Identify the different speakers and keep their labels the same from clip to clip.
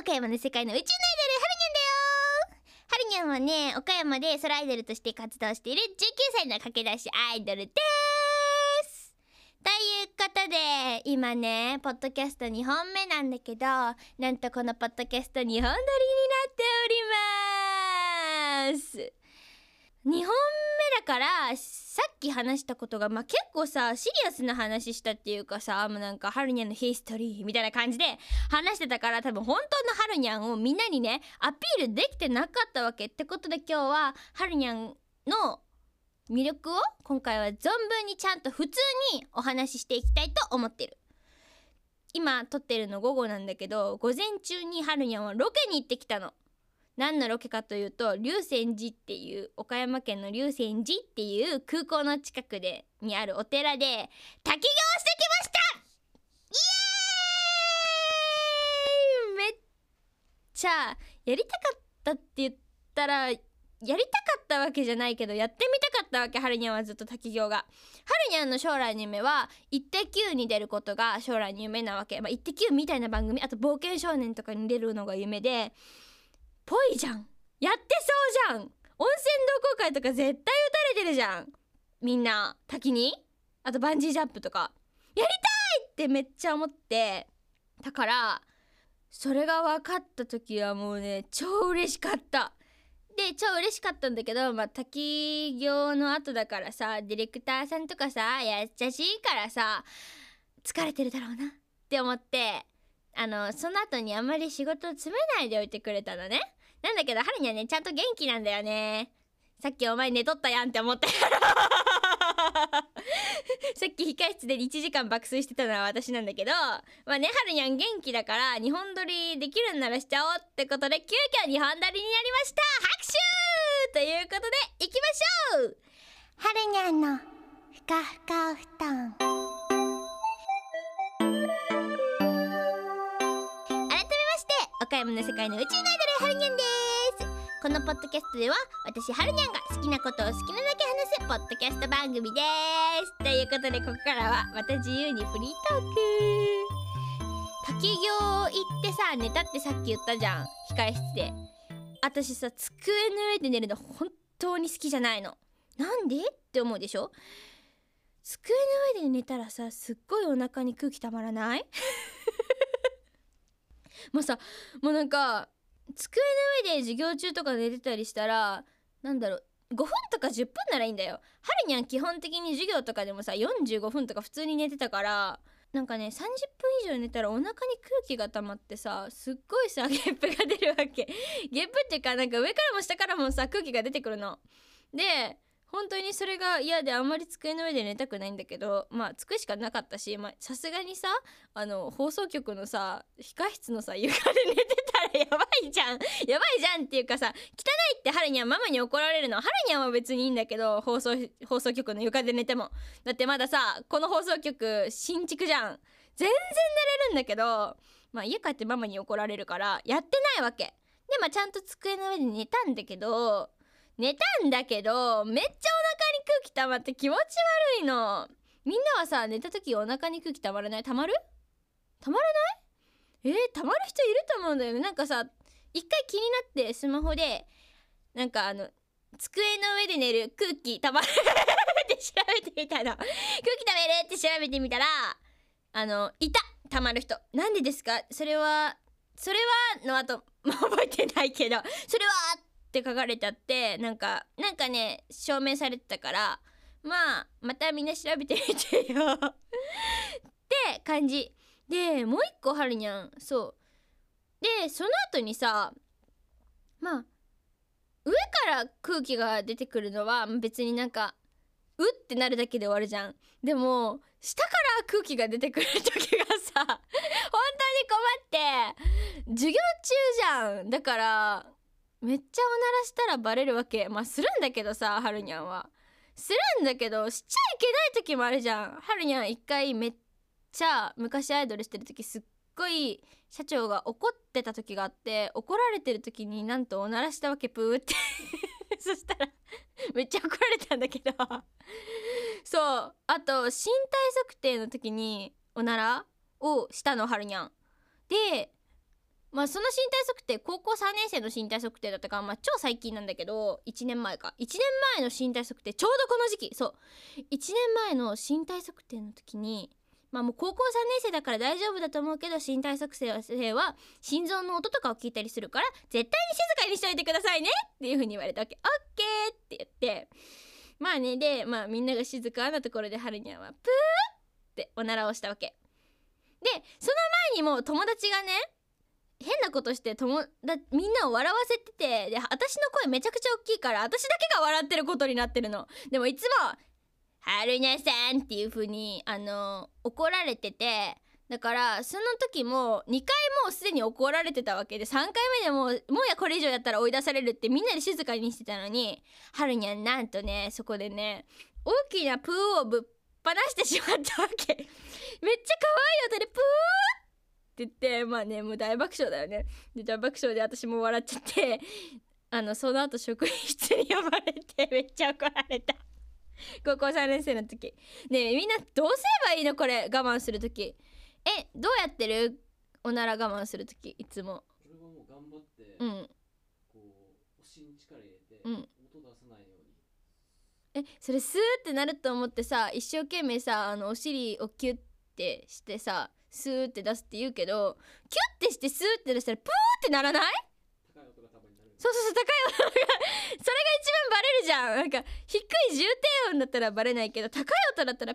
Speaker 1: 岡山の世界の宇宙のアイドルはるにゃんだよはるにゃんはね岡山でソロアイドルとして活動している19歳の駆け出しアイドルです。ということで今ねポッドキャスト2本目なんだけどなんとこのポッドキャスト2本撮りになっております。2本目だからさっき話したことが、まあ、結構さシリアスな話したっていうかさもうなんかハルニャンのヒストリーみたいな感じで話してたから多分本当のハルニャンをみんなにねアピールできてなかったわけってことで今日はハルニャンの魅力を今回は存分にちゃんと普通にお話ししていきたいと思ってる。今撮ってるの午後なんだけど午前中にハルニャンはロケに行ってきたの。何のロケかというと龍泉寺っていう岡山県の龍泉寺っていう空港の近くでにあるお寺で滝行してきましたイエーイめっちゃやりたかったって言ったらやりたかったわけじゃないけどやってみたかったわけハルニャンはずっと滝行がハルニャンの将来の夢は「イッテ Q!」に出ることが将来の夢なわけ「まあ、イッテ Q!」みたいな番組あと「冒険少年」とかに出るのが夢でぽいじゃん。やってそうじゃん。温泉同好会とか絶対打たれてるじゃん。みんな滝に？あとバンジージャンプとか。やりたいってめっちゃ思って。だからそれが分かった時はもうね超嬉しかった。で超嬉しかったんだけど、まあ、滝行の後だからさディレクターさんとかさやっちゃしいからさ疲れてるだろうな。って思って。あのその後にあんまり仕事を詰めないでおいてくれたのね。なんだけど春にはねちゃんと元気なんだよね。さっきお前寝とったやんって思った さっき控室で1時間爆睡してたのは私なんだけどまあね春にゃん元気だから日本撮りできるんならしちゃおうってことで急遽日本撮りになりました。拍手ということでいきましょう。春にゃんのふかふかお布団。岡山の世界の宇宙のアイドルはるにゃんです。このポッドキャストでは私はるにゃんが好きなことを好きなだけ話すポッドキャスト番組です。ということでここからはまた自由にフリートーク。滝行行ってさ寝たってさっき言ったじゃん。控室で。私さ机の上で寝るの本当に好きじゃないの。なんで？って思うでしょ？机の上で寝たらさすっごいお腹に空気たまらない？もうさもうなんか机の上で授業中とか寝てたりしたらなんだろう5分とか10分ならいいんだよ。はるにゃん基本的に授業とかでもさ45分とか普通に寝てたからなんかね30分以上寝たらお腹に空気が溜まってさすっごいさゲップが出るわけ。ゲップっていうかなんか上からも下からもさ空気が出てくるの。で本当にそれが嫌であんまり机の上で寝たくないんだけどまあ机しかなかったしさすがにさあの放送局のさ控室のさ床で寝てたらやばいじゃん。やばいじゃんっていうかさ汚いってハルニャンママに怒られるの。ハルニャンは別にいいんだけど放送放送局の床で寝ても。だってまださこの放送局新築じゃん。全然寝れるんだけどまあ家帰ってママに怒られるからやってないわけ。でまあちゃんと机の上で寝たんだけど寝たんだけどめっちゃお腹に空気溜まって気持ち悪いの。みんなはさ寝た時お腹に空気溜まらない？溜まる？溜まらない？えー、溜まる人いると思うんだよね。なんかさ一回気になってスマホでなんかあの机の上で寝る空気溜まる。って調べてみたの。空気溜めるって調べてみたらあのいた溜まる人。なんでですか？それはそれはの後 覚えてないけど。それはって書かれちゃってなんかなんかね証明されてたからまあまたみんな調べてみてよ。って感じ。でもう一個はるにゃん。そう。でその後にさまあ上から空気が出てくるのは別になんかうってなるだけで終わるじゃん。でも下から空気が出てくる時がさ本当に困って。授業中じゃん。だからめっちゃおならしたらバレるわけ。まあするんだけどさはるにゃんは。するんだけどしちゃいけない時もあるじゃん。はるにゃん一回めっちゃ昔アイドルしてる時すっごい社長が怒ってた時があって怒られてる時になんとおならしたわけプーって。そしたらめっちゃ怒られたんだけど。そう。あと身体測定の時におならをしたのはるにゃんでまあその身体測定高校3年生の身体測定だったからまあ超最近なんだけど1年前か。1年前の身体測定ちょうどこの時期。そう。1年前の身体測定の時にまあもう高校3年生だから大丈夫だと思うけど身体測定は心臓の音とかを聞いたりするから絶対に静かにしといてくださいね！っていう風に言われたわけ。オッケーって言って。まあねでまあみんなが静かなところではるにゃんはプーっておならをしたわけ。でその前にも友達がね変なことして友だみんなを笑わせててで私の声めちゃくちゃ大きいから私だけが笑ってることになってるの。でもいつも「はるにゃさん」っていう風にあの怒られててだからその時も2回もうすでに怒られてたわけで3回目でもうもうやこれ以上やったら追い出されるってみんなで静かにしてたのにはるにゃなんとねそこでね大きなプーをぶっ放してしまったわけ。めっちゃ可愛い音でプーって言ってまあねもう大爆笑だよね。で大爆笑で私も笑っちゃって あのその後職員室に呼ばれてめっちゃ怒られた。高校3年生の時。ねえみんなどうすればいいのこれ我慢する時。えどうやってる？おなら我慢する時いつも。
Speaker 2: 俺はもう頑張って、
Speaker 1: うん。
Speaker 2: こうお尻に力入れて、
Speaker 1: うん。
Speaker 2: 音出さないように。
Speaker 1: えそれスーってなると思ってさ一生懸命さあのお尻をキュッてしてさスーって出すって言うけどキュッてしてスーって出したらプーってならない？そうそうそう高い音が。それが一番バレるじゃん。なんか低い重低音だったらバレないけど高い音だったら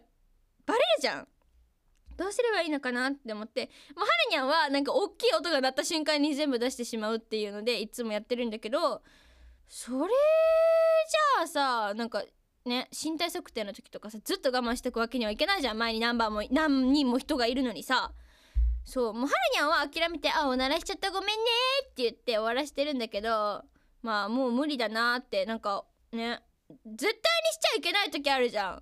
Speaker 1: バレるじゃん。どうすればいいのかなって思って。もうはるにゃんはなんか大きい音が鳴った瞬間に全部出してしまうっていうのでいつもやってるんだけどそれじゃあさなんかね身体測定の時とかさずっと我慢してくわけにはいけないじゃん。前に何番も何人も人がいるのにさ。そうもうはるにゃんは諦めて「あおならしちゃったごめんね」って言って終わらしてるんだけどまあもう無理だなってなんかね絶対にしちゃいけない時あるじゃ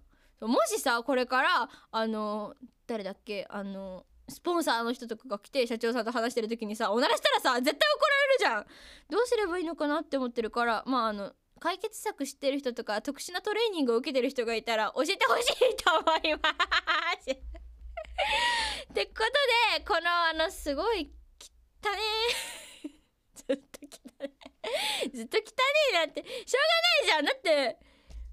Speaker 1: ん。もしさこれからあの誰だっけあのスポンサーの人とかが来て社長さんと話してる時にさおならしたらさ絶対怒られるじゃん。どうすればいいのかなって思ってるからまああの解決策知ってる人とか特殊なトレーニングを受けてる人がいたら教えてほしいと思います。ってことでこのあのすごい汚ね ずっと汚ねえずっと汚ねえなってしょうがないじゃん。だって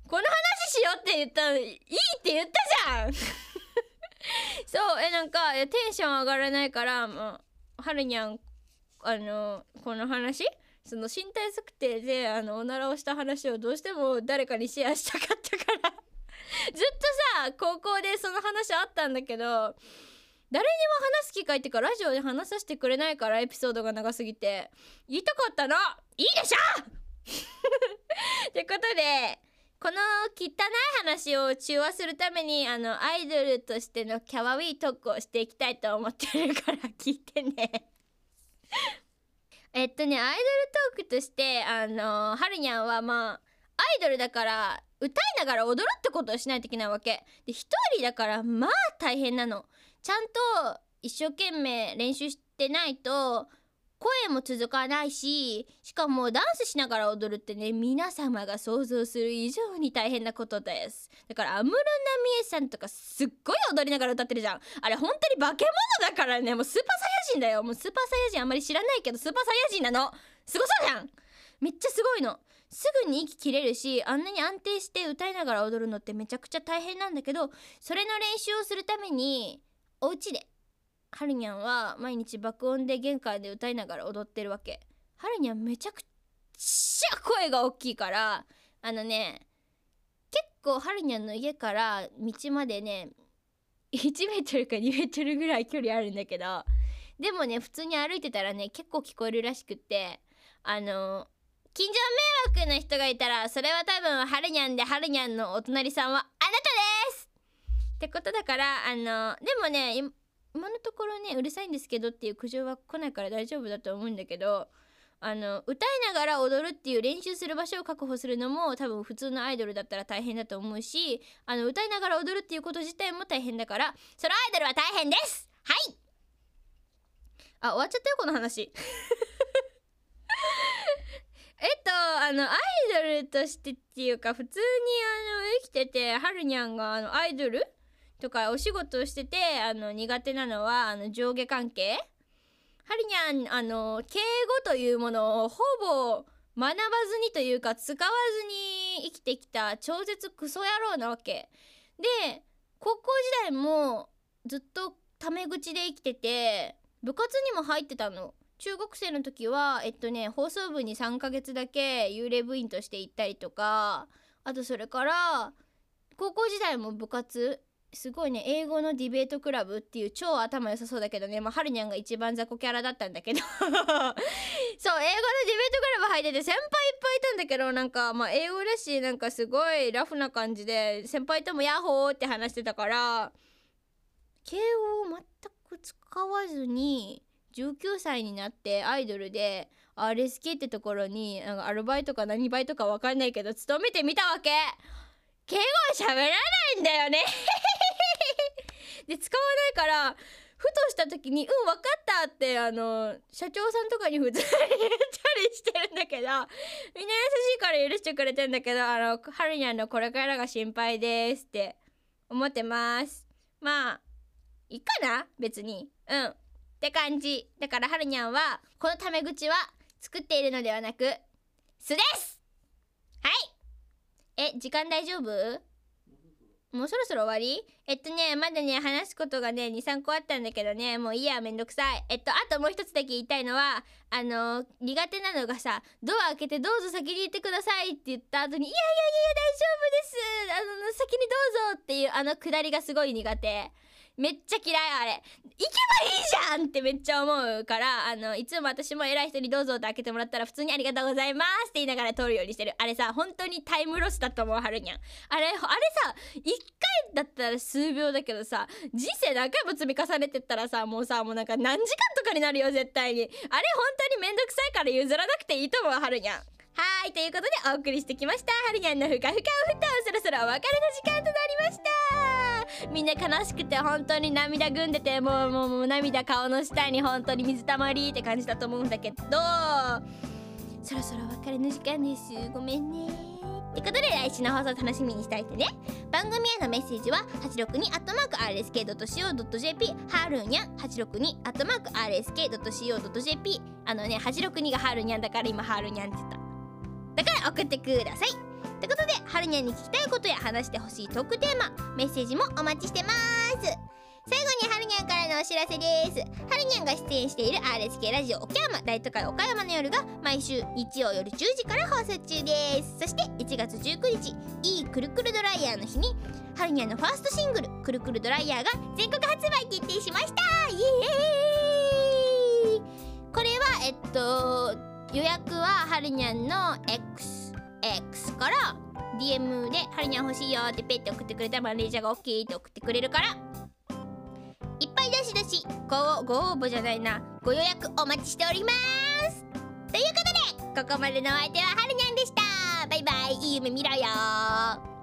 Speaker 1: この話しようって言ったのいいって言ったじゃん。そうえなんかテンション上がらないからもうはるにゃんあのこの話？その身体測定であのおならをした話をどうしても誰かにシェアしたかったから。ずっとさ高校でその話あったんだけど誰にも話す機会っていうかラジオで話させてくれないからエピソードが長すぎて。言いたかったの。いいでしょ！ってことでこの汚い話を中和するためにあのアイドルとしてのキャワウィートークをしていきたいと思ってるから聞いてね。えっとねアイドルトークとしてあのはるにゃんはまあアイドルだから歌いながら踊るってことをしないといけないわけ。で一人だからまあ大変なの。ちゃんと一生懸命練習してないと声も続かないししかもダンスしながら踊るってね皆様が想像する以上に大変なことです。だから安室奈美恵さんとかすっごい踊りながら歌ってるじゃん。あれ本当に化け物だからねもうスーパーサイヤ人だよ。もうスーパーサイヤ人あんまり知らないけどスーパーサイヤ人なの。すごそうじゃん。めっちゃすごいの。すぐに息切れるしあんなに安定して歌いながら踊るのってめちゃくちゃ大変なんだけどそれの練習をするためにお家ではるにゃんは毎日爆音で玄関で歌いながら踊ってるわけ。はるにゃんめちゃくちゃ声が大きいからあのね結構はるにゃんの家から道までね1メートルか2メートルぐらい距離あるんだけどでもね普通に歩いてたらね結構聞こえるらしくってあの近所迷惑な人がいたらそれは多分はるにゃんではるにゃんのお隣さんはあなたです！ってことだからあのでもね今のところねうるさいんですけどっていう苦情は来ないから大丈夫だと思うんだけどあの歌いながら踊るっていう練習する場所を確保するのも多分普通のアイドルだったら大変だと思うしあの歌いながら踊るっていうこと自体も大変だからそのアイドルは大変です！はい！あ終わっちゃったよこの話。えっとあのアイドルとしてっていうか普通にあの生きててはるにゃんがあのアイドルとかお仕事をしててあの苦手なのはあの上下関係。ハリニャンあの敬語というものをほぼ学ばずにというか使わずに生きてきた超絶クソ野郎なわけ。で高校時代もずっとタメ口で生きてて部活にも入ってたの。中学生の時はえっとね放送部に3ヶ月だけ幽霊部員として行ったりとか。あとそれから高校時代も部活すごいね英語のディベートクラブっていう超頭良さそうだけどね。まあハルニャンが一番雑魚キャラだったんだけど。そう英語のディベートクラブ入ってて先輩いっぱいいたんだけどなんかまあ英語だしなんかすごいラフな感じで先輩ともヤッホーって話してたから敬語を全く使わずに19歳になってアイドルで RSK ってところになんかアルバイトか何バイトか分かんないけど勤めてみたわけ。敬語は喋らないんだよね。で使わないからふとした時に「うん分かった」ってあの社長さんとかに普通に言ったりしてるんだけどみんな優しいから許してくれてんだけどあのハルニャンのこれからが心配ですって思ってます。まあいいかな？別に。うん。って感じ。だからハルニャンはこのタメ口は作っているのではなく素です。はい。え時間大丈夫？もうそろそろ終わり？えっとねまだね話すことがね23個あったんだけどねもういいやめんどくさい。えっとあともう一つだけ言いたいのはあの苦手なのがさドア開けてどうぞ先に行ってくださいって言った後にいやいやいや大丈夫です。あの先にどうぞっていうあのくだりがすごい苦手。めっちゃ嫌いあれ。行けばいいじゃんってめっちゃ思うからあのいつも私も偉い人にどうぞって開けてもらったら普通にありがとうございますって言いながら通るようにしてる。あれさ本当にタイムロスだと思うはるにゃん。あれあれさ1回だったら数秒だけどさ人生何回も積み重ねてったらさもうさもうなんか何時間とかになるよ絶対に。あれ本当にめんどくさいから譲らなくていいと思うはるにゃん。はいということでお送りしてきました。はるにゃんのふかふかお布団。そろそろお別れの時間となりました。みんな悲しくて本当に涙ぐんでてもうもうもう涙顔の下に本当に水たまりって感じだと思うんだけど。そろそろお別れの時間です。ごめんね。ってことで来週の放送楽しみにしたいてね。番組へのメッセージは862 RSK.CO.JP ハールニャン862 RSK.CO.JP あのね862がハールニャンだから今ハールニャンって言った。だから送ってください。ってことでハルニャンに聞きたいことや話してほしいトークテーマメッセージもお待ちしてます。最後にハルニャンからのお知らせです。ハルニャンが出演している RSK ラジオ岡山大都会岡山の夜が毎週日曜夜10時から放送中です。そして1月19日いいくるくるドライヤーの日にハルニャンのファーストシングル「くるくるドライヤー」が全国発売決定しました。イエーイ。これはえっと予約ははるにゃんの X, X から DM で「はるにゃん欲しいよ」ってペッて送ってくれたマネージャーが OK って送ってくれるから。いっぱい出しだしごご応募じゃないな。ご予約お待ちしております。ということでここまでのお相手ははるにゃんでした。バイバイ。いい夢見ろよ。